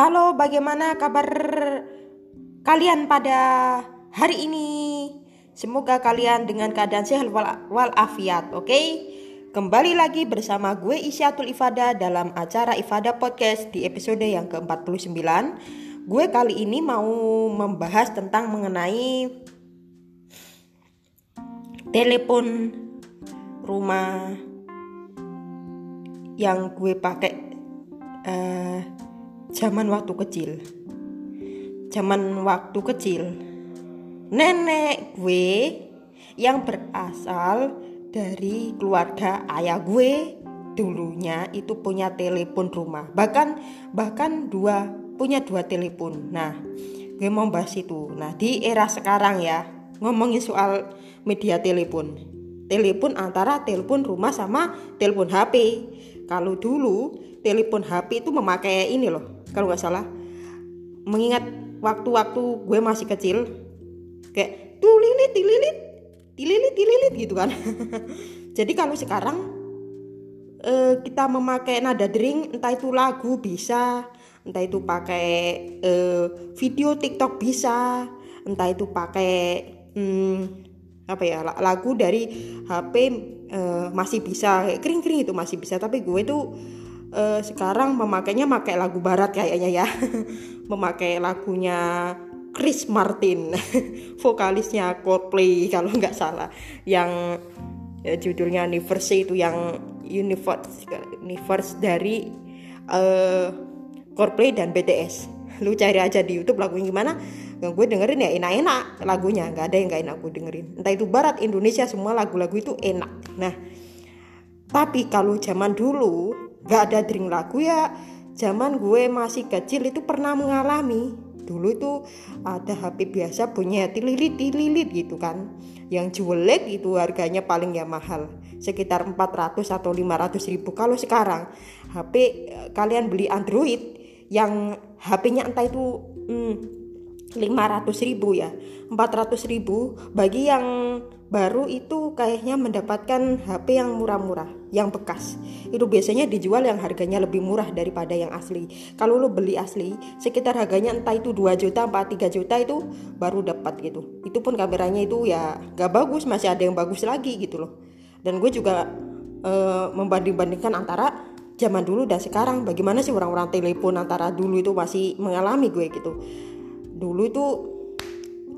Halo, bagaimana kabar kalian pada hari ini? Semoga kalian dengan keadaan sehat walafiat, oke? Okay? Kembali lagi bersama gue Isyatul Ifada dalam acara Ifada Podcast di episode yang ke-49. Gue kali ini mau membahas tentang mengenai telepon rumah yang gue pakai uh, zaman waktu kecil. Zaman waktu kecil, nenek gue yang berasal dari keluarga ayah gue dulunya itu punya telepon rumah. Bahkan bahkan dua punya dua telepon. Nah, gue mau bahas itu. Nah, di era sekarang ya, ngomongin soal media telepon. Telepon antara telepon rumah sama telepon HP. Kalau dulu telepon HP itu memakai ini loh, kalau nggak salah mengingat waktu-waktu gue masih kecil kayak tuh lilit dililit dililit dililit gitu kan. Jadi kalau sekarang eh, kita memakai nada dering entah itu lagu bisa entah itu pakai eh, video TikTok bisa entah itu pakai hmm, apa ya lagu dari HP eh, masih bisa kering-kering itu masih bisa. Tapi gue tuh uh, sekarang memakainya pakai lagu barat kayaknya ya. Memakai lagunya Chris Martin. Vokalisnya Coldplay kalau nggak salah. Yang uh, judulnya Universe itu yang universe universe dari uh, Coldplay dan BTS lu cari aja di YouTube lagunya gimana. Yang gue dengerin ya enak-enak lagunya. Nggak ada yang nggak enak gue dengerin. Entah itu barat Indonesia semua lagu-lagu itu enak. Nah tapi kalau zaman dulu gak ada drink lagu ya. Zaman gue masih kecil itu pernah mengalami. Dulu itu ada HP biasa punya tililit tililit gitu kan. Yang jelek itu harganya paling ya mahal. Sekitar 400 atau 500 ribu. Kalau sekarang HP eh, kalian beli Android yang HP-nya entah itu hmm, 500 ribu ya. 400 ribu bagi yang baru itu kayaknya mendapatkan HP yang murah-murah, yang bekas. Itu biasanya dijual yang harganya lebih murah daripada yang asli. Kalau lo beli asli, sekitar harganya entah itu 2 juta, 4 3 juta itu baru dapat gitu. Itu pun kameranya itu ya gak bagus, masih ada yang bagus lagi gitu loh. Dan gue juga e, membanding-bandingkan antara zaman dulu dan sekarang. Bagaimana sih orang-orang telepon antara dulu itu masih mengalami gue gitu. Dulu itu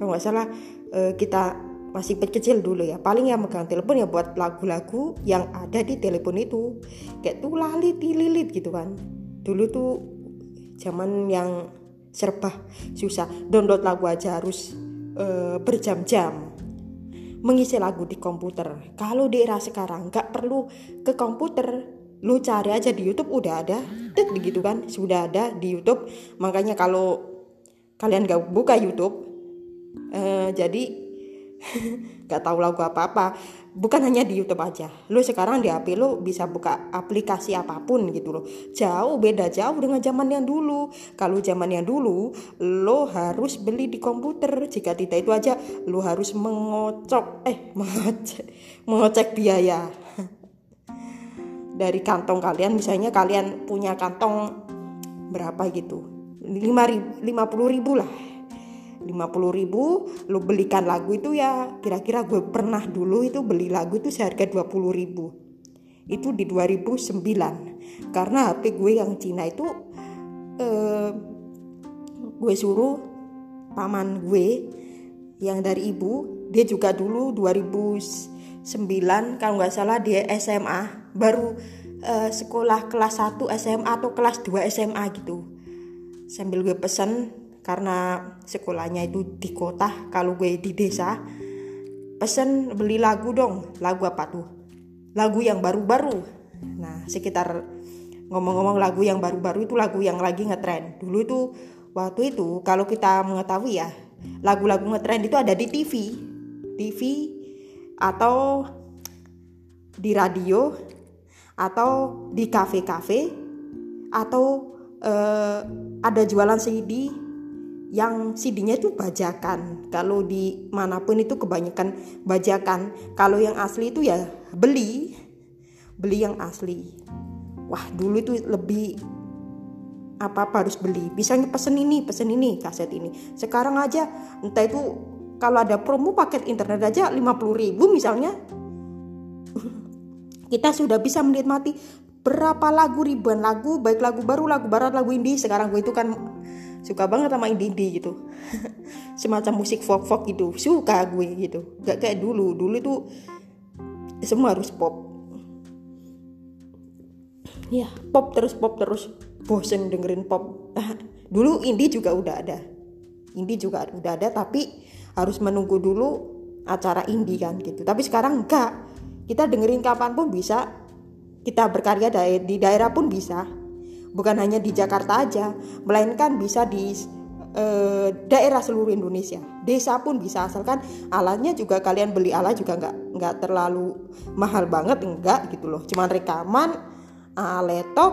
kalau nggak salah e, kita masih kecil dulu ya. Paling yang megang telepon ya buat lagu-lagu yang ada di telepon itu. Kayak tuh lali tililit gitu kan. Dulu tuh zaman yang serba susah. Download lagu aja harus uh, berjam-jam. Mengisi lagu di komputer. Kalau di era sekarang nggak perlu ke komputer. Lu cari aja di YouTube udah ada. Tet begitu kan. Sudah ada di YouTube. Makanya kalau kalian gak buka YouTube uh, jadi gak tahu lagu apa-apa. Bukan hanya di YouTube aja. Lo sekarang di HP lo bisa buka aplikasi apa pun gitu loh. Jauh beda jauh dengan zaman yang dulu. Kalau zaman yang dulu lo harus beli di komputer. Jika tidak itu aja lo harus mengocok eh mengocek mengocek biaya. Dari kantong kalian misalnya kalian punya kantong berapa gitu? Lima ribu lima puluh ribu lah 50 ribu lu belikan lagu itu ya kira-kira gue pernah dulu itu beli lagu itu seharga 20 ribu. Itu di 2009 karena HP gue yang Cina itu eh, gue suruh paman gue yang dari ibu dia juga dulu 2009 kalau nggak salah dia SMA baru eh, sekolah kelas 1 SMA atau kelas 2 SMA gitu. Sambil gue pesan karena sekolahnya itu di kota kalau gue di desa pesen beli lagu dong. Lagu apa tuh? Lagu yang baru-baru. Nah sekitar ngomong-ngomong lagu yang baru-baru itu lagu yang lagi ngetren. Dulu itu waktu itu kalau kita mengetahui ya lagu-lagu ngetren itu ada di TV TV atau di radio atau di kafe-kafe atau uh, ada jualan CD yang CD-nya itu bajakan. Kalau di mana pun itu kebanyakan bajakan. Kalau yang asli itu ya beli, beli yang asli. Wah dulu itu lebih apa apa harus beli misalnya pesen ini pesen ini kaset ini sekarang aja entah itu kalau ada promo paket internet aja 50 ribu misalnya kita sudah bisa menikmati berapa lagu ribuan lagu baik lagu baru lagu barat lagu indie sekarang gue itu kan suka banget sama indie gitu. Semacam musik folk folk gitu. Suka gue gitu. Gak kayak dulu. Dulu itu semua harus pop. Ya pop terus pop terus. Bosen dengerin pop. Dulu indie juga udah ada. Indie juga udah ada tapi harus menunggu dulu acara indie kan gitu. Tapi sekarang enggak kita dengerin kapan pun bisa. Kita berkarya di daerah pun bisa bukan hanya di Jakarta aja melainkan bisa di eh, daerah seluruh Indonesia. Desa pun bisa asalkan alatnya juga kalian beli alat juga nggak nggak terlalu mahal banget enggak gitu loh. Cuman rekaman uh, laptop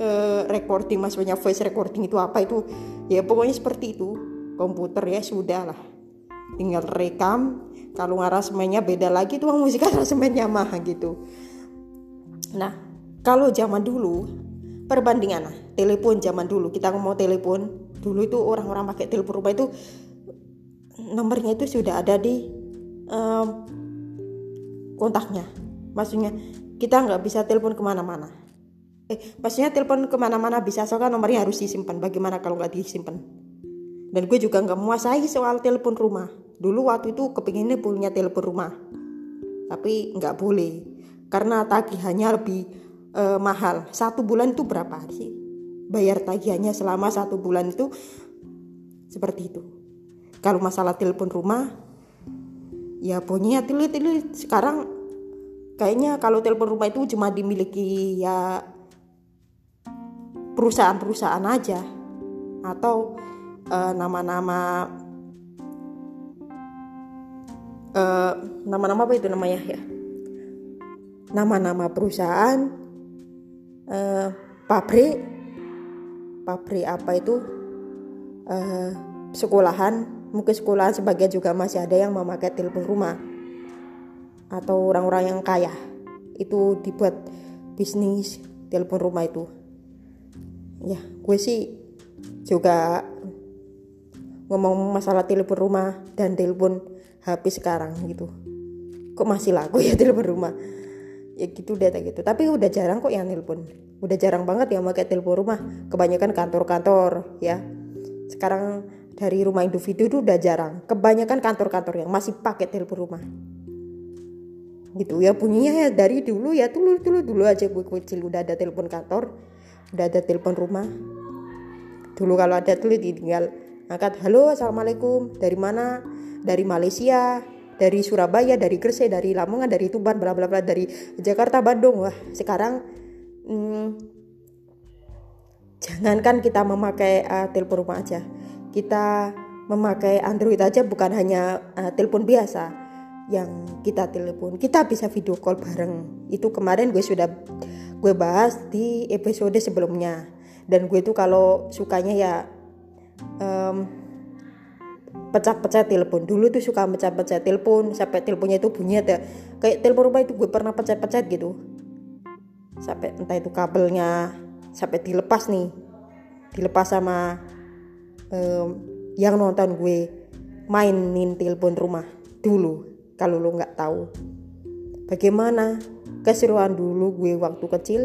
uh, recording maksudnya voice recording itu apa itu? Ya pokoknya seperti itu. Komputer ya sudah lah. Tinggal rekam. Kalau aransemennya beda lagi tuh musik aransemennya mah gitu. Nah, kalau zaman dulu perbandingan. Nah, telepon zaman dulu kita ngomong telepon dulu itu orang-orang pakai telepon rumah itu nomornya itu sudah ada di um, kontaknya. Maksudnya kita nggak bisa telepon ke mana-mana. Eh maksudnya telepon ke mana-mana bisa soalnya nomornya harus disimpan. Bagaimana kalau nggak disimpan? Dan gue juga nggak menguasai soal telepon rumah. Dulu waktu itu kepinginnya punya telepon rumah tapi nggak boleh. Karena tagihannya lebih uh, mahal. Satu bulan itu berapa sih? Bayar tagihannya selama satu bulan itu seperti itu. Kalau masalah telepon rumah, ya punya tilit-tilit sekarang kayaknya kalau telepon rumah itu cuma dimiliki ya perusahaan-perusahaan aja atau uh, nama-nama uh, nama-nama apa itu namanya ya nama-nama perusahaan uh, pabrik. Pabrik apa itu? Uh, sekolahan. Mungkin sekolahan sebagian juga masih ada yang memakai telepon rumah. Atau orang-orang yang kaya. Itu dibuat bisnis telepon rumah itu. Ya gue sih juga ngomong masalah telepon rumah dan telepon HP sekarang gitu. Kok masih laku ya telepon rumah ya gitu data gitu. Tapi udah jarang kok yang nelpon. Udah jarang banget yang pakai telepon rumah. Kebanyakan kantor-kantor ya. Sekarang dari rumah individu itu udah jarang. Kebanyakan kantor-kantor yang masih pakai telepon rumah. Gitu ya. Punyanya ya dari dulu ya dulu dulu dulu aja gue kecil. Udah ada telepon kantor udah ada telepon rumah. Dulu kalau ada tuh tinggal angkat halo assalamualaikum. Dari mana? Dari Malaysia dari Surabaya, dari Gresik, dari Lamongan, dari Tuban, bla bla bla, dari Jakarta, Bandung. Wah, sekarang hmm, jangankan kita memakai uh, telepon rumah aja. Kita memakai Android aja bukan hanya uh, telepon biasa yang kita telepon. Kita bisa video call bareng. Itu kemarin gue sudah gue bahas di episode sebelumnya. Dan gue itu kalau sukanya ya um, pecah-pecah telepon. Dulu tuh suka pecah-pecah telepon sampai teleponnya itu bunyi ada kayak telepon rumah itu gue pernah pecah-pecah gitu. Sampai entah itu kabelnya sampai dilepas nih. Dilepas sama um, yang nonton gue mainin telepon rumah dulu kalau lo nggak tahu. Bagaimana keseruan dulu gue waktu kecil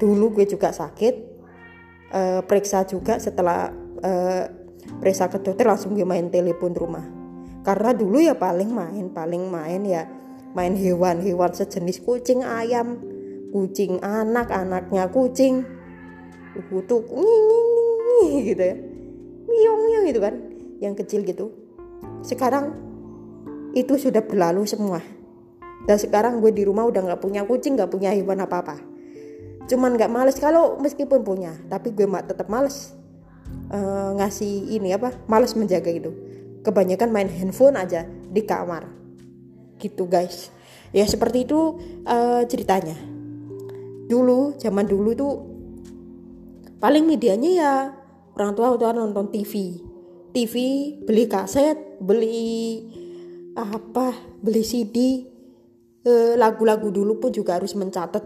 dulu gue juga sakit uh, periksa juga setelah uh, periksa ke dokter langsung gue main telepon rumah. Karena dulu ya paling main paling main ya main hewan-hewan sejenis kucing ayam kucing anak anaknya kucing. Tuh gitu ya. Miong miong gitu kan yang kecil gitu. Sekarang itu sudah berlalu semua. Dan sekarang gue di rumah udah nggak punya kucing nggak punya hewan apa apa cuman nggak males kalau meskipun punya tapi gue tetap males uh, ngasih ini apa males menjaga itu kebanyakan main handphone aja di kamar. Gitu guys. Ya seperti itu uh, ceritanya. Dulu zaman dulu tuh paling medianya ya orang tua udah nonton TV TV beli kaset beli apa beli CD eh, lagu-lagu dulu pun juga harus mencatat.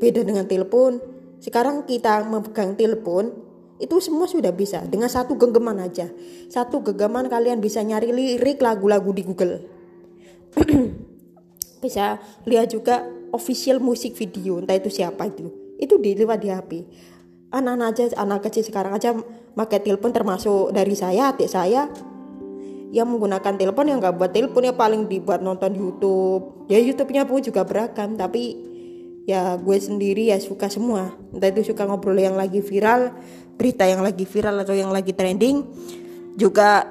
Beda dengan telepon. Sekarang kita memegang telepon itu semua sudah bisa dengan satu genggaman aja. Satu genggaman kalian bisa nyari lirik lagu-lagu di Google. Bisa lihat juga official musik video entah itu siapa itu. Itu di lewat di HP anak-anak aja anak kecil sekarang aja pakai telepon termasuk dari saya adik saya yang menggunakan telepon yang nggak buat telepon ya paling dibuat nonton YouTube. Ya YouTube-nya pun juga beragam tapi ya gue sendiri ya suka semua. Entah itu suka ngobrol yang lagi viral berita yang lagi viral atau yang lagi trending juga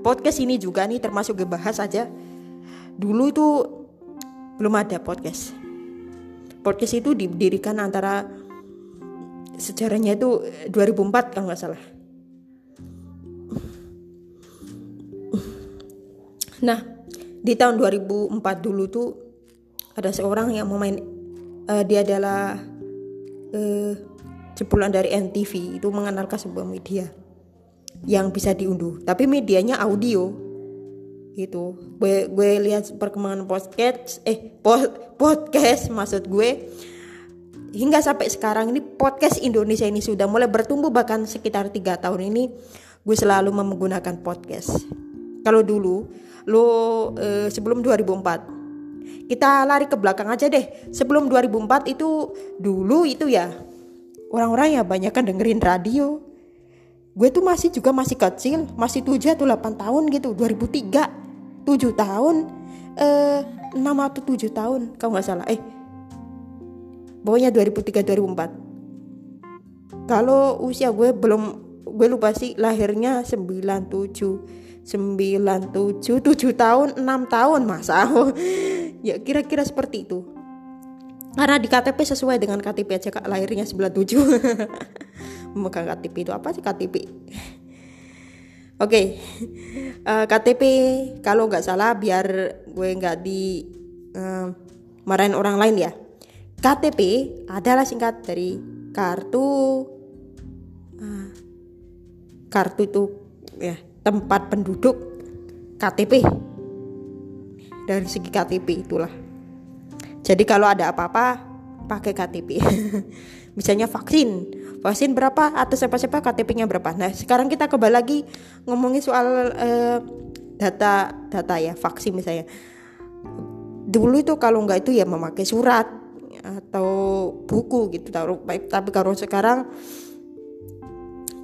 podcast ini juga nih termasuk bahas aja. Dulu itu belum ada podcast. Podcast itu didirikan antara sejarahnya itu 2004 kalau nggak salah. Nah di tahun 2004 dulu tuh ada seorang yang mau main uh, dia adalah uh, jebolan dari NTV itu mengenalkan sebuah media yang bisa diunduh. Tapi medianya audio. Gitu. Gue gue lihat perkembangan podcast eh pod, podcast maksud gue hingga sampai sekarang ini podcast Indonesia ini sudah mulai bertumbuh. Bahkan sekitar tiga tahun ini gue selalu menggunakan podcast. Kalau dulu lo eh, sebelum 2004 kita lari ke belakang aja deh. Sebelum 2004 itu dulu itu ya orang-orang ya banyak kan dengerin radio. Gue tuh masih juga masih kecil, masih 7 atau 8 tahun gitu, 2003. 7 tahun eh 6 atau 7 tahun kalau nggak salah. Eh pokoknya 2003 2004. Kalau usia gue belum gue lupa sih lahirnya 97 97 7 tahun 6 tahun masa ya kira-kira seperti itu karena di KTP sesuai dengan KTP aja kak. Lahirnya 97 memegang KTP itu apa sih KTP Oke, okay. eh, KTP kalau nggak salah biar gue nggak di uh, marahin orang lain ya. KTP adalah singkat dari kartu uh, kartu itu ya tempat penduduk KTP dari segi KTP itulah jadi kalau ada apa-apa pakai KTP misalnya vaksin. Vaksin berapa atau siapa-siapa KTP-nya berapa. Nah sekarang kita kembali lagi ngomongin soal uh, data data ya vaksin misalnya. Dulu itu kalau nggak itu ya memakai surat atau buku gitu tapi kalau sekarang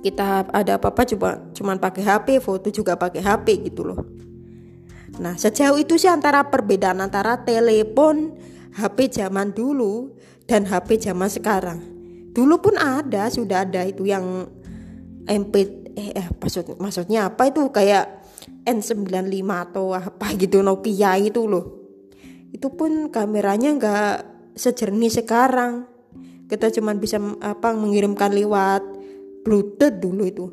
kita ada apa-apa coba cuman pakai HP, foto juga pakai HP gitu loh. Nah, sejauh itu sih antara perbedaan antara telepon HP zaman dulu dan HP zaman sekarang. Dulu pun ada, sudah ada itu yang MP eh, eh maksud maksudnya apa itu kayak N95 atau apa gitu Nokia itu loh. Itu pun kameranya nggak sejernih sekarang. Kita cuma bisa apa mengirimkan lewat Bluetooth dulu itu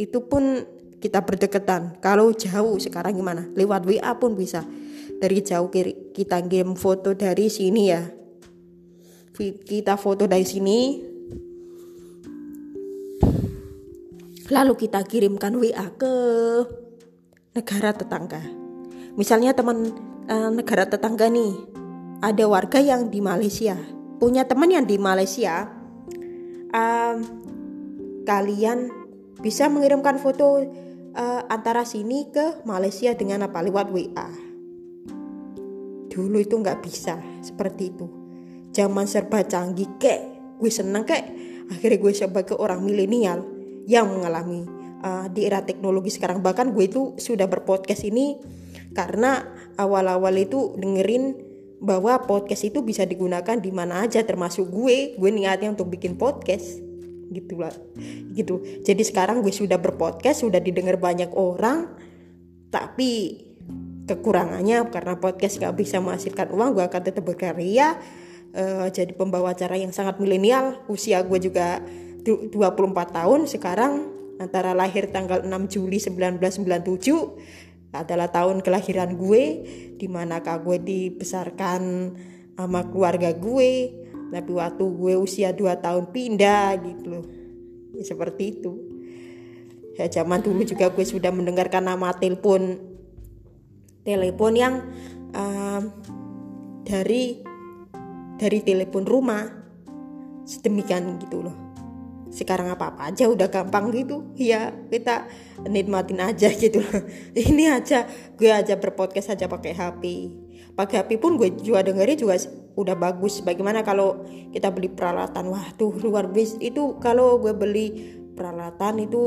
itu pun kita berdekatan kalau jauh sekarang gimana lewat WA pun bisa dari jauh kita game foto dari sini ya. Kita foto dari sini. Lalu kita kirimkan WA ke negara tetangga. Misalnya teman uh, negara tetangga nih ada warga yang di Malaysia. Punya teman yang di Malaysia um, kalian bisa mengirimkan foto uh, antara sini ke Malaysia dengan apa? Lewat WA. Dulu itu nggak bisa seperti itu. Zaman serba canggih kek, gue seneng kek. Akhirnya gue sebagai orang milenial yang mengalami uh, di era teknologi sekarang. Bahkan gue itu sudah berpodcast ini karena awal-awal itu dengerin bahwa podcast itu bisa digunakan di mana aja termasuk gue gue niatnya untuk bikin podcast gitu lah gitu jadi sekarang gue sudah berpodcast sudah didengar banyak orang tapi kekurangannya karena podcast gak bisa menghasilkan uang gue akan tetap berkarya uh, jadi pembawa acara yang sangat milenial. Usia gue juga 24 tahun. Sekarang antara lahir tanggal 6 Juli 1997 adalah tahun kelahiran gue di manakah gue dibesarkan sama keluarga gue. Tapi waktu gue usia 2 tahun pindah gitu loh. Ya, seperti itu. Ya zaman dulu juga gue sudah mendengarkan nama telepon telepon yang uh, dari dari telepon rumah. Sedemikian gitu loh. Sekarang apa apa aja udah gampang gitu. Ya kita nikmatin aja gitu loh. Ini aja gue aja berpodcast aja pakai HP pakai HP pun gue juga dengerin juga udah bagus. Bagaimana kalau kita beli peralatan? Wah tuh luar biasa itu kalau gue beli peralatan itu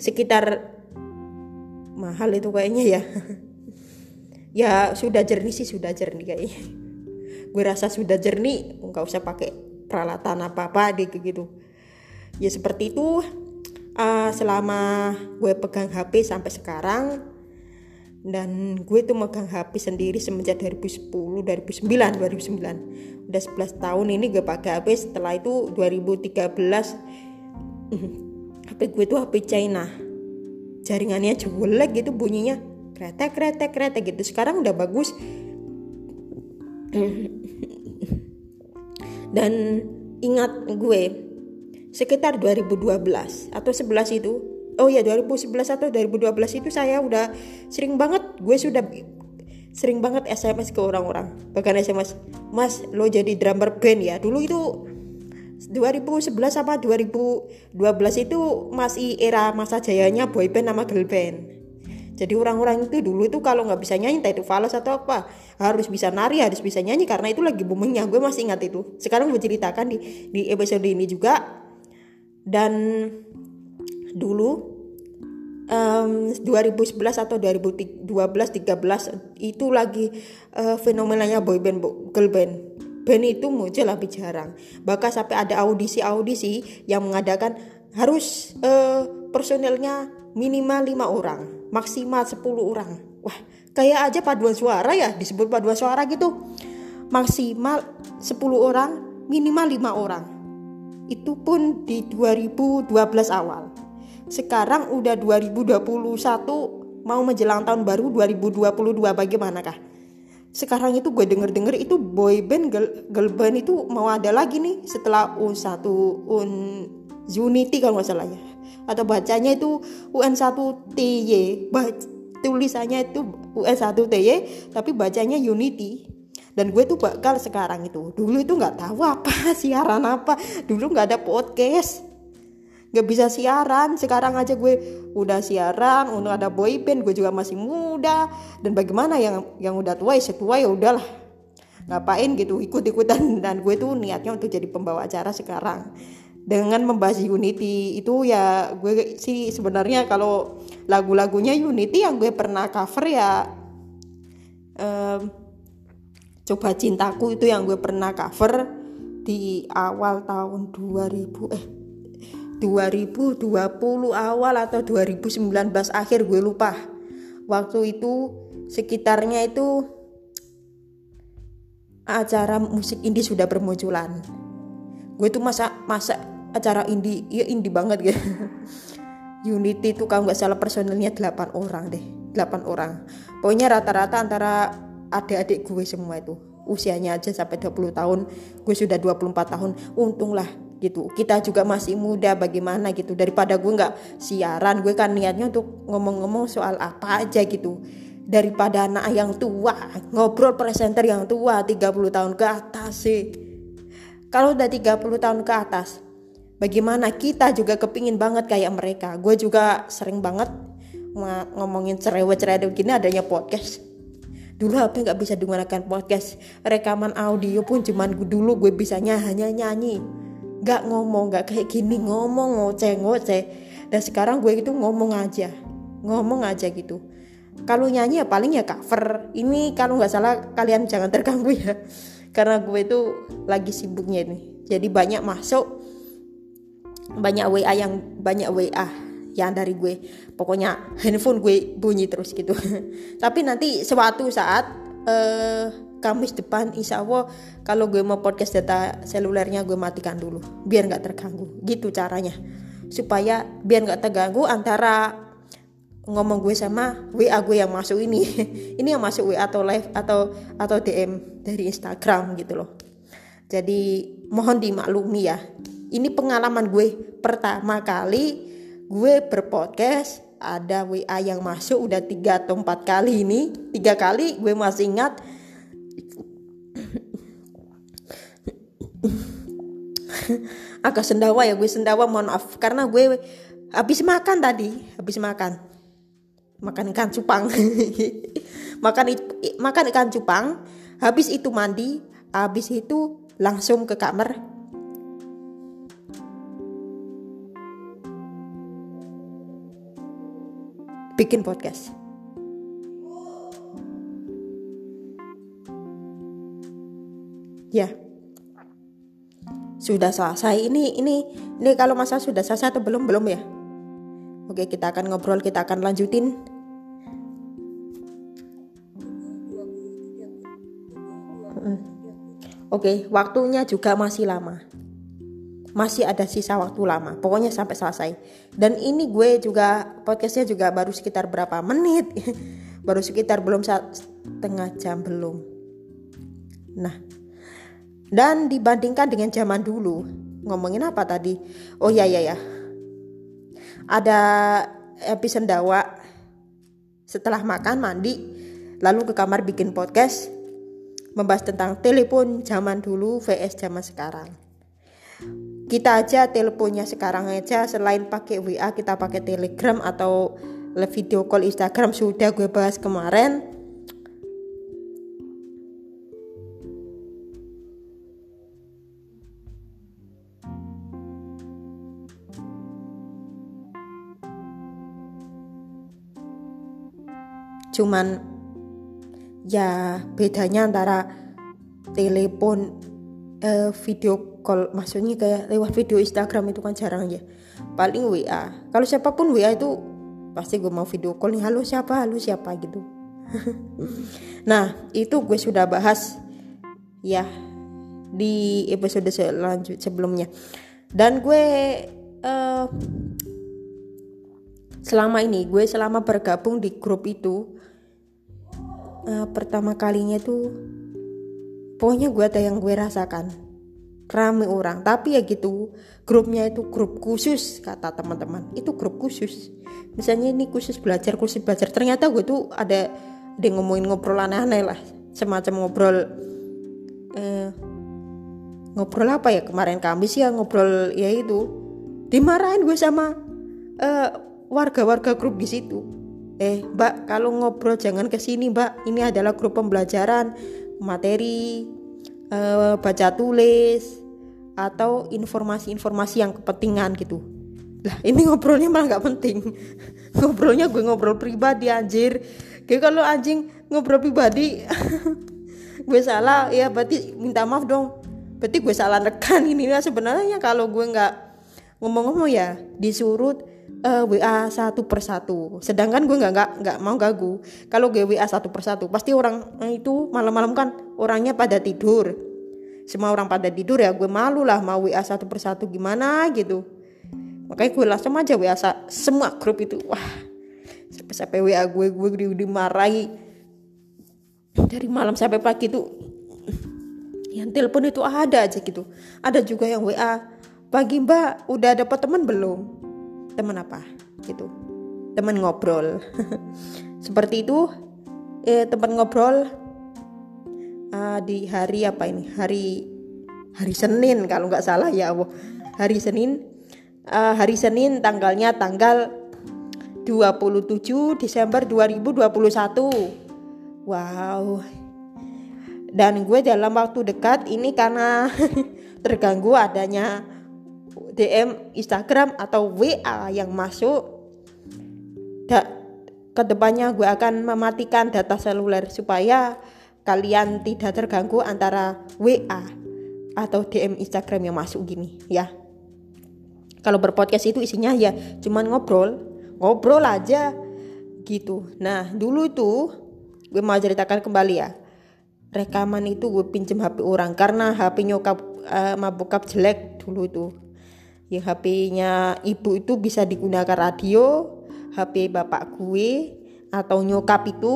sekitar mahal itu kayaknya ya ya sudah jernih sih sudah jernih kayaknya. Gue rasa sudah jernih nggak usah pakai peralatan apa apa deh gitu. Ya seperti itu. Uh, selama gue pegang HP sampai sekarang dan gue tuh megang HP sendiri semenjak 2010 2009 2009 udah 11 tahun ini gue pakai HP setelah itu 2013 HP gue tuh HP China. Jaringannya jelek gitu bunyinya kretek kretek kretek gitu. Sekarang udah bagus. Dan ingat gue sekitar 2012 atau 11 itu oh ya 2011 atau 2012 itu saya udah sering banget gue sudah sering banget SMS ke orang-orang. Bahkan SMS mas lo jadi drummer band ya? Dulu itu 2011 apa 2012 itu masih era masa jayanya boyband nama girl band jadi orang-orang itu dulu itu kalau nggak bisa nyanyi entah itu falas atau apa harus bisa nari harus bisa nyanyi karena itu lagi boomingnya. Gue masih ingat itu. Sekarang gue ceritakan di di episode ini juga. Dan dulu um, 2011 atau 2012 13 itu lagi uh, fenomenanya boyband girl band. Band itu muncul lebih jarang. Bahkan sampai ada audisi-audisi yang mengadakan harus uh, personelnya minimal lima orang maksimal 10 orang. Wah, kayak aja paduan suara ya, disebut paduan suara gitu. Maksimal 10 orang, minimal 5 orang. Itu pun di 2012 awal. Sekarang udah 2021 mau menjelang tahun baru 2022 bagaimanakah? Sekarang itu gue denger-denger itu boy band girl, girl band itu mau ada lagi nih setelah U1 Un Unity kalau nggak salah ya atau bacanya itu UN1TY tulisannya itu UN1TY tapi bacanya Unity. Dan gue tuh bakal sekarang itu dulu itu nggak tahu apa siaran apa. Dulu nggak ada podcast. Nggak bisa siaran sekarang aja gue udah siaran udah ada boyband gue juga masih muda. Dan bagaimana yang yang udah tua ya tua ya udahlah. Ngapain gitu ikut ikutan dan gue tuh niatnya untuk jadi pembawa acara sekarang dengan membahas Unity. Itu ya gue sih sebenarnya kalau lagu-lagunya Unity yang gue pernah cover ya um, coba cintaku itu yang gue pernah cover di awal tahun 2000 eh 2020 awal atau 2019 akhir gue lupa. Waktu itu sekitarnya itu acara musik indie sudah bermunculan gue tuh masa masa acara indie ya indie banget gitu. Unity itu kalau nggak salah personelnya 8 orang deh 8 orang. Pokoknya rata-rata antara adik-adik gue semua itu usianya aja sampai 20 tahun gue sudah 24 tahun untunglah gitu. Kita juga masih muda bagaimana gitu. Daripada gue nggak siaran gue kan niatnya untuk ngomong-ngomong soal apa aja gitu. Daripada anak yang tua ngobrol presenter yang tua 30 tahun ke atas sih kalau udah 30 tahun ke atas, bagaimana kita juga kepingin banget kayak mereka. Gue juga sering banget ngomongin cerewet-cerewet gini adanya podcast. Dulu HP nggak bisa digunakan podcast, rekaman audio pun cuman dulu gue bisanya hanya nyanyi, nggak ngomong, nggak kayak gini ngomong ngoceh-ngoceh. Dan sekarang gue itu ngomong aja, ngomong aja gitu. Kalau nyanyi ya paling ya cover. Ini kalau nggak salah kalian jangan terganggu ya karena gue itu lagi sibuknya ini. Jadi banyak masuk banyak WA yang banyak WA yang dari gue. Pokoknya handphone gue bunyi terus gitu. Tapi nanti suatu saat eh, Kamis depan insya Allah kalau gue mau podcast data selulernya gue matikan dulu. Biar nggak terganggu. Gitu caranya. Supaya biar nggak terganggu antara ngomong gue sama WA gue yang masuk ini. Ini yang masuk WA atau live atau atau DM dari Instagram gitu loh. Jadi mohon dimaklumi ya. Ini pengalaman gue. Pertama kali gue berpodcast ada WA yang masuk udah tiga atau empat kali ini. Tiga kali gue masih ingat. Agak sendawa ya gue sendawa mohon maaf. Karena gue habis makan tadi habis makan makan ikan cupang. Makan makan ikan cupang. Habis itu mandi. Habis itu langsung ke kamar. Bikin podcast. Ya. Sudah selesai. Ini ini ini kalau masa sudah selesai atau belum belum ya? Oke kita akan ngobrol kita akan lanjutin Oke, waktunya juga masih lama. Masih ada sisa waktu lama. Pokoknya sampai selesai. Dan ini gue juga podcastnya juga baru sekitar berapa menit. baru sekitar belum setengah jam belum. Nah, dan dibandingkan dengan zaman dulu, ngomongin apa tadi? Oh iya iya ya. Ada episode dawa setelah makan mandi lalu ke kamar bikin podcast membahas tentang telepon zaman dulu vs zaman sekarang. Kita aja teleponnya sekarang aja selain pakai WA kita pakai Telegram atau video call Instagram sudah gue bahas kemarin cuman ya bedanya antara telepon uh, video call maksudnya kayak lewat video Instagram itu kan jarang ya paling WA kalau siapa pun WA itu pasti gue mau video call nih halo siapa? Halo siapa? gitu. Nah itu gue sudah bahas ya di episode selanjut sebelumnya. Dan gue uh, selama ini gue selama bergabung di grup itu uh, pertama kalinya tuh pokoknya gue ada yang gue rasakan. Rame orang. Tapi ya gitu grupnya itu grup khusus kata teman-teman. Itu grup khusus. Misalnya ini khusus belajar khusus belajar. Ternyata gue tuh ada ada ngomongin ngobrol aneh-aneh lah. Semacam ngobrol eh, ngobrol apa ya? Kemarin Kamis ya ngobrol ya itu. Dimarahin gue sama eh, warga-warga grup di situ eh mbak kalau ngobrol jangan ke sini mbak. Ini adalah grup pembelajaran materi eh, baca tulis atau informasi-informasi yang kepentingan gitu. Lah ini ngobrolnya malah nggak penting. Ngobrolnya gue ngobrol pribadi anjir. Kayak kalau anjing ngobrol pribadi gue salah ya berarti minta maaf dong. Berarti gue salah rekan. Ini sebenarnya kalau gue nggak ngomong-ngomong ya disuruh uh, eh, WA satu persatu. Sedangkan gue nggak nggak nggak mau gagu. Kalau gue WA satu persatu, pasti orang itu malam-malam kan orangnya pada tidur. Semua orang pada tidur ya gue malu lah mau WA satu persatu gimana gitu. Makanya gue langsung aja WA semua grup itu. Wah, sampai-sampai WA gue gue di dimarahi dari malam sampai pagi tuh yang telepon itu ada aja gitu. Ada juga yang WA pagi mbak udah dapat teman belum teman apa gitu. Teman ngobrol. Seperti itu eh, teman ngobrol uh, di hari apa ini? Hari hari Senin kalau nggak salah ya Allah. Hari Senin uh, hari Senin tanggalnya tanggal 27 Desember 2021 wow. Dan gue dalam waktu dekat ini karena terganggu adanya DM Instagram atau WA yang masuk da, ke depannya gue akan mematikan data seluler supaya kalian tidak terganggu antara WA atau DM Instagram yang masuk gini ya. Kalau berpodcast itu isinya ya cuman ngobrol ngobrol aja gitu. Nah dulu itu gue mau ceritakan kembali ya. Rekaman itu gue pinjem HP orang karena HP nyokap uh, mabukap jelek dulu itu yang HP-nya ibu itu bisa digunakan radio, HP bapak gue atau nyokap itu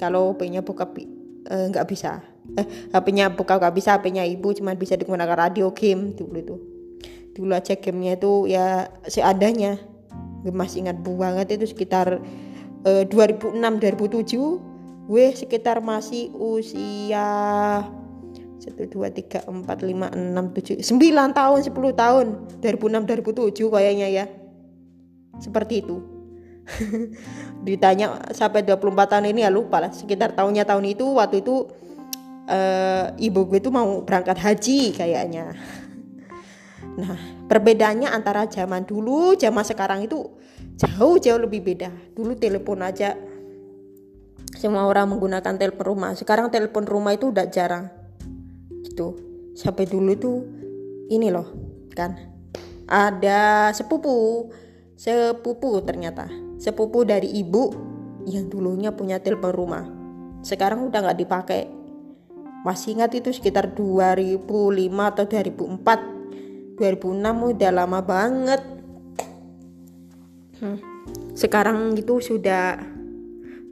kalau HP-nya bokap eh, nggak eh, bisa. Eh, HP-nya bokap nggak bisa, HP-nya ibu cuma bisa digunakan radio game dulu itu. Dulu aja gamenya itu ya seadanya. Gue masih ingat banget itu sekitar eh, 2006 2007 gue sekitar masih usia 1 2 3 4 5 6 7 9 tahun 10 tahun. 2006 2007 kayaknya ya. Seperti itu. Ditanya sampai 24 tahun ini ya lupa lah. Sekitar tahunnya tahun itu waktu itu uh, ibu gue itu mau berangkat haji kayaknya. Nah perbedaannya antara zaman dulu zaman sekarang itu jauh jauh lebih beda. Dulu telepon aja. Semua orang menggunakan telepon rumah. Sekarang telepon rumah itu udah jarang gitu. Sampai dulu itu ini loh kan. Ada sepupu sepupu ternyata. Sepupu dari ibu yang dulunya punya telepon rumah. Sekarang udah nggak dipakai. Masih ingat itu sekitar 2005 atau 2004 2006 udah lama banget. Hmm. sekarang itu sudah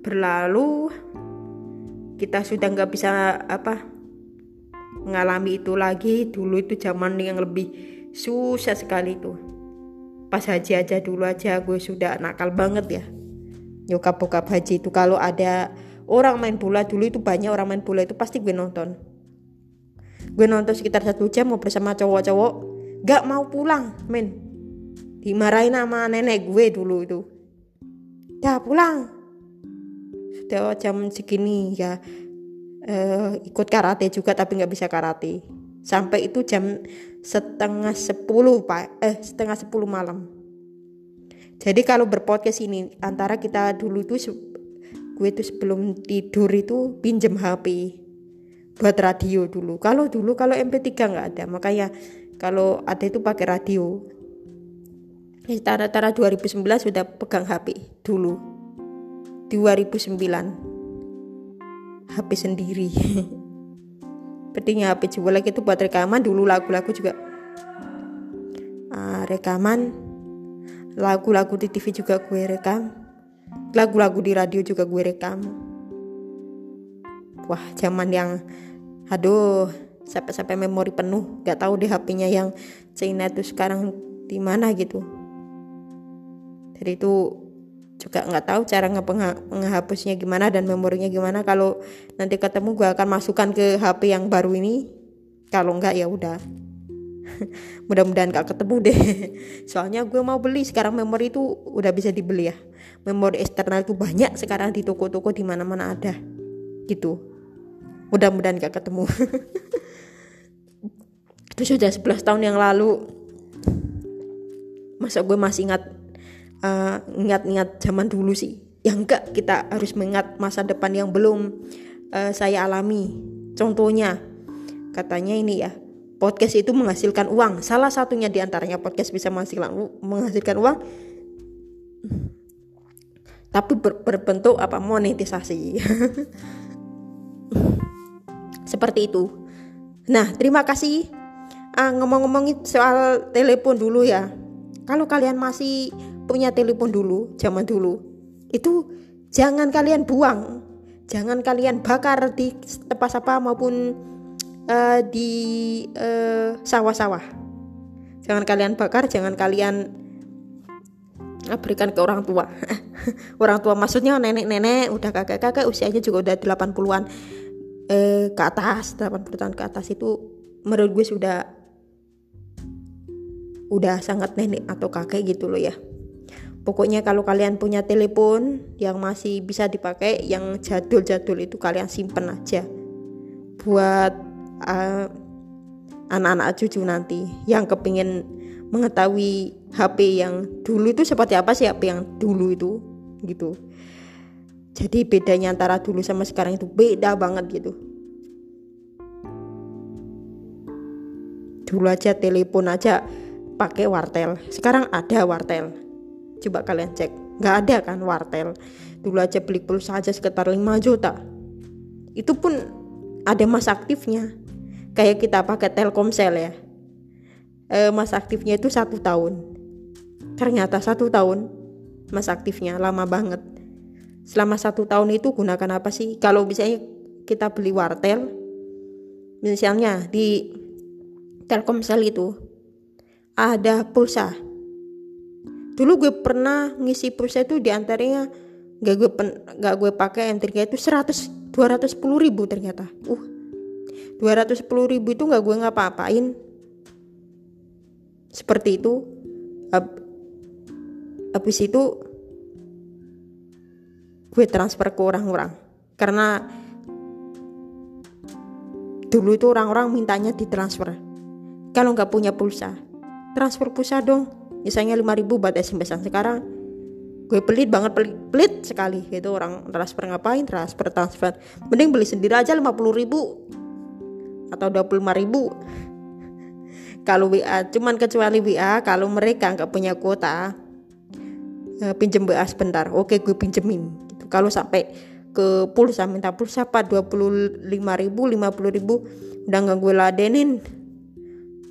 berlalu. Kita sudah nggak bisa apa mengalami itu lagi dulu itu zaman yang lebih susah sekali itu. Pas haji aja dulu aja gue sudah nakal banget ya. Nyokap bokap haji itu kalau ada orang main bola dulu itu banyak orang main bola itu pasti gue nonton. Gue nonton sekitar satu jam mau bersama cowok-cowok gak mau pulang men. Dimarahin sama nenek gue dulu itu. Ya pulang. Sudah jam segini ya uh, ikut karate juga tapi nggak bisa karate. Sampai itu jam setengah sepuluh pak. Eh setengah sepuluh malam. Jadi kalau berpodcast ini antara kita dulu tuh gue tuh sebelum tidur itu pinjem HP buat radio dulu. Kalau dulu kalau MP3 nggak ada. Makanya kalau ada itu pakai radio. Tara-tara 2011 sudah pegang HP dulu. 2009 HP sendiri. Pentingnya HP lagi itu buat rekaman. Dulu lagu-lagu juga uh, rekaman. Lagu-lagu di TV juga gue rekam. Lagu-lagu di radio juga gue rekam. Wah zaman yang aduh sampai-sampai memori penuh. Gak tahu deh HP-nya yang China itu sekarang di mana gitu. Jadi itu juga nggak tahu cara ngehapusnya gimana dan memorinya gimana. Kalau nanti ketemu gue akan masukkan ke HP yang baru ini. Kalau enggak ya udah. Mudah-mudahan gak ketemu deh. Soalnya gue mau beli. Sekarang memori itu udah bisa dibeli ya. Memori eksternal itu banyak sekarang di toko-toko di mana-mana ada. Gitu. Mudah-mudahan gak ketemu. Itu sudah 11 tahun yang lalu. Masa gue masih ingat uh, ingat-ingat zaman dulu sih. Yang enggak kita harus mengingat masa depan yang belum uh, saya alami. Contohnya katanya ini ya podcast itu menghasilkan uang. Salah satunya di antaranya podcast bisa menghasilkan menghasilkan uang. Tapi ber, berbentuk apa monetisasi. Seperti itu. Nah terima kasih. Ah, ngomong-ngomongin soal telepon dulu ya. Kalau kalian masih punya telepon dulu, zaman dulu, itu jangan kalian buang, jangan kalian bakar di tempat apa maupun uh, di uh, sawah-sawah. Jangan kalian bakar, jangan kalian uh, berikan ke orang tua. orang tua maksudnya nenek-nenek, udah kakek-kakek usianya juga udah 80-an eh, ke atas, 80 tahun ke atas itu menurut gue sudah udah sangat nenek atau kakek gitu loh ya. Pokoknya kalau kalian punya telepon yang masih bisa dipakai, yang jadul-jadul itu kalian simpen aja buat uh, anak-anak cucu nanti yang kepingin mengetahui HP yang dulu itu seperti apa sih HP yang dulu itu gitu. Jadi bedanya antara dulu sama sekarang itu beda banget gitu. Dulu aja telepon aja pakai wartel, sekarang ada wartel Coba kalian cek. Nggak ada kan wartel. Dulu aja beli pulsa aja sekitar 5 juta. Itu pun ada masa aktifnya. Kayak kita pakai Telkomsel ya. E, masa aktifnya itu satu tahun. Ternyata satu tahun masa aktifnya lama banget. Selama satu tahun itu gunakan apa sih? Kalau misalnya kita beli wartel, misalnya di Telkomsel itu ada pulsa dulu gue pernah ngisi pulsa itu di antaranya gak gue pen, gak gue pakai yang ternyata itu 100 210 ribu ternyata. Uh 210 ribu itu nggak gue ngapa-apain. Seperti itu. Habis itu gue transfer ke orang-orang. Karena dulu itu orang-orang mintanya ditransfer kalau nggak punya pulsa transfer pulsa dong misalnya 5000 buat SMS sekarang gue pelit banget pelit, pelit sekali. Itu orang transfer ngapain? Transfer transfer. Mending beli sendiri aja 50 ribu atau 25 ribu. Kalau WA cuman kecuali WA kalau mereka nggak punya kuota eh, pinjem WA sebentar. Oke gue pinjemin. Gitu. kalau sampai ke pulsa minta pulsa apa 25 ribu 50 ribu udah nggak gue ladenin.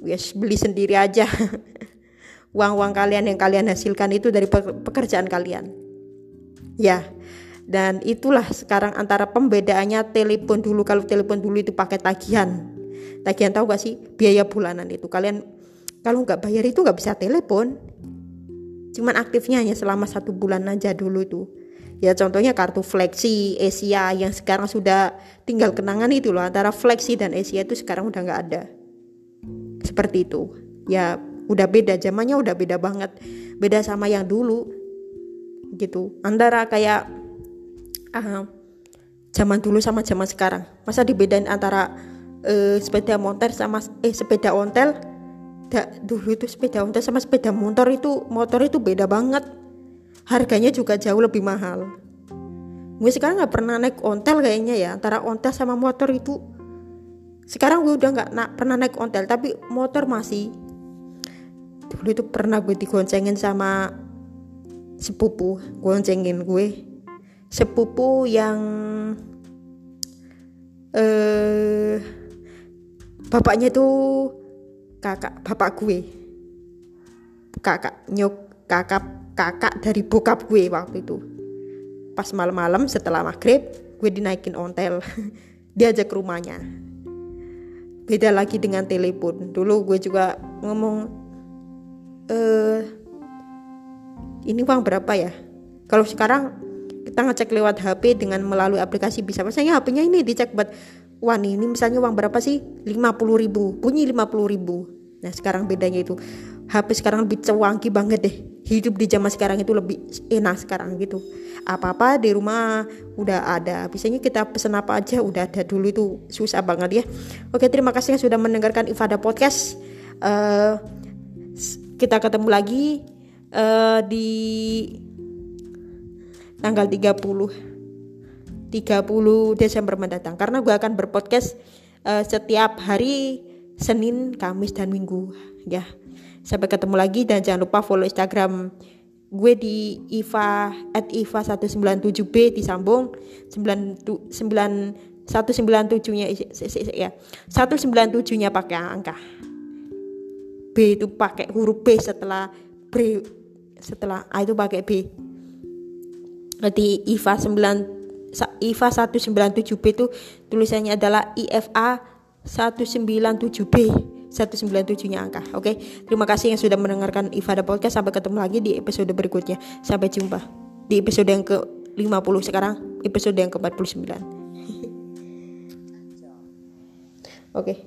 Yes beli sendiri aja uang-uang kalian yang kalian hasilkan itu dari pekerjaan kalian. Ya. Dan itulah sekarang antara pembedaannya telepon dulu kalau telepon dulu itu pakai tagihan. Tagihan tahu gak sih biaya bulanan itu kalian kalau nggak bayar itu nggak bisa telepon. Cuman aktifnya hanya selama satu bulan aja dulu itu. Ya contohnya kartu Flexi, Asia yang sekarang sudah tinggal kenangan itu loh antara Flexi dan Asia itu sekarang udah nggak ada. Seperti itu. Ya udah beda zamannya udah beda banget. Beda sama yang dulu. Gitu. Antara kayak uh, zaman dulu sama zaman sekarang. Masa dibedain antara uh, sepeda motor sama eh sepeda ontel? Da, dulu itu sepeda ontel sama sepeda motor itu motor itu beda banget. Harganya juga jauh lebih mahal. Gue sekarang nggak pernah naik ontel kayaknya ya antara ontel sama motor itu. Sekarang gue udah nggak pernah naik ontel tapi motor masih dulu itu pernah gue digoncengin sama sepupu goncengin gue. Sepupu yang eh bapaknya tuh kakak bapak gue. Kakak nyok kakak kakak dari bokap gue waktu itu. Pas malam-malam setelah maghrib gue dinaikin ontel. Diajak ke rumahnya. Beda lagi dengan telepon. Dulu gue juga ngomong uh, ini uang berapa ya? Kalau sekarang kita ngecek lewat HP dengan melalui aplikasi bisa. Misalnya HP-nya ini dicek buat wah nih ini misalnya uang berapa sih? 50 ribu bunyi 50 ribu. Nah sekarang bedanya itu HP sekarang lebih cewangki banget deh. Hidup di zaman sekarang itu lebih enak sekarang gitu. Apa-apa di rumah udah ada. Biasanya kita pesen apa aja udah ada. Dulu itu susah banget ya. Oke terima kasih yang sudah mendengarkan Ifada Podcast. Uh, kita ketemu lagi uh, di tanggal 30 30 Desember mendatang. Karena gue akan berpodcast uh, setiap hari Senin, Kamis dan Minggu. Ya. Sampai ketemu lagi. Dan jangan lupa follow Instagram gue di Iva at Iva 197B disambung 9 9 197 nya ya 197 nya pakai angka B itu pakai huruf B setelah B setelah A itu pakai B Jadi IFA 9 IFA 197B itu tulisannya adalah IFA 197B 197 nya angka oke okay? terima kasih yang sudah mendengarkan IFA Podcast sampai ketemu lagi di episode berikutnya sampai jumpa di episode yang ke 50 sekarang episode yang ke 49 oke okay.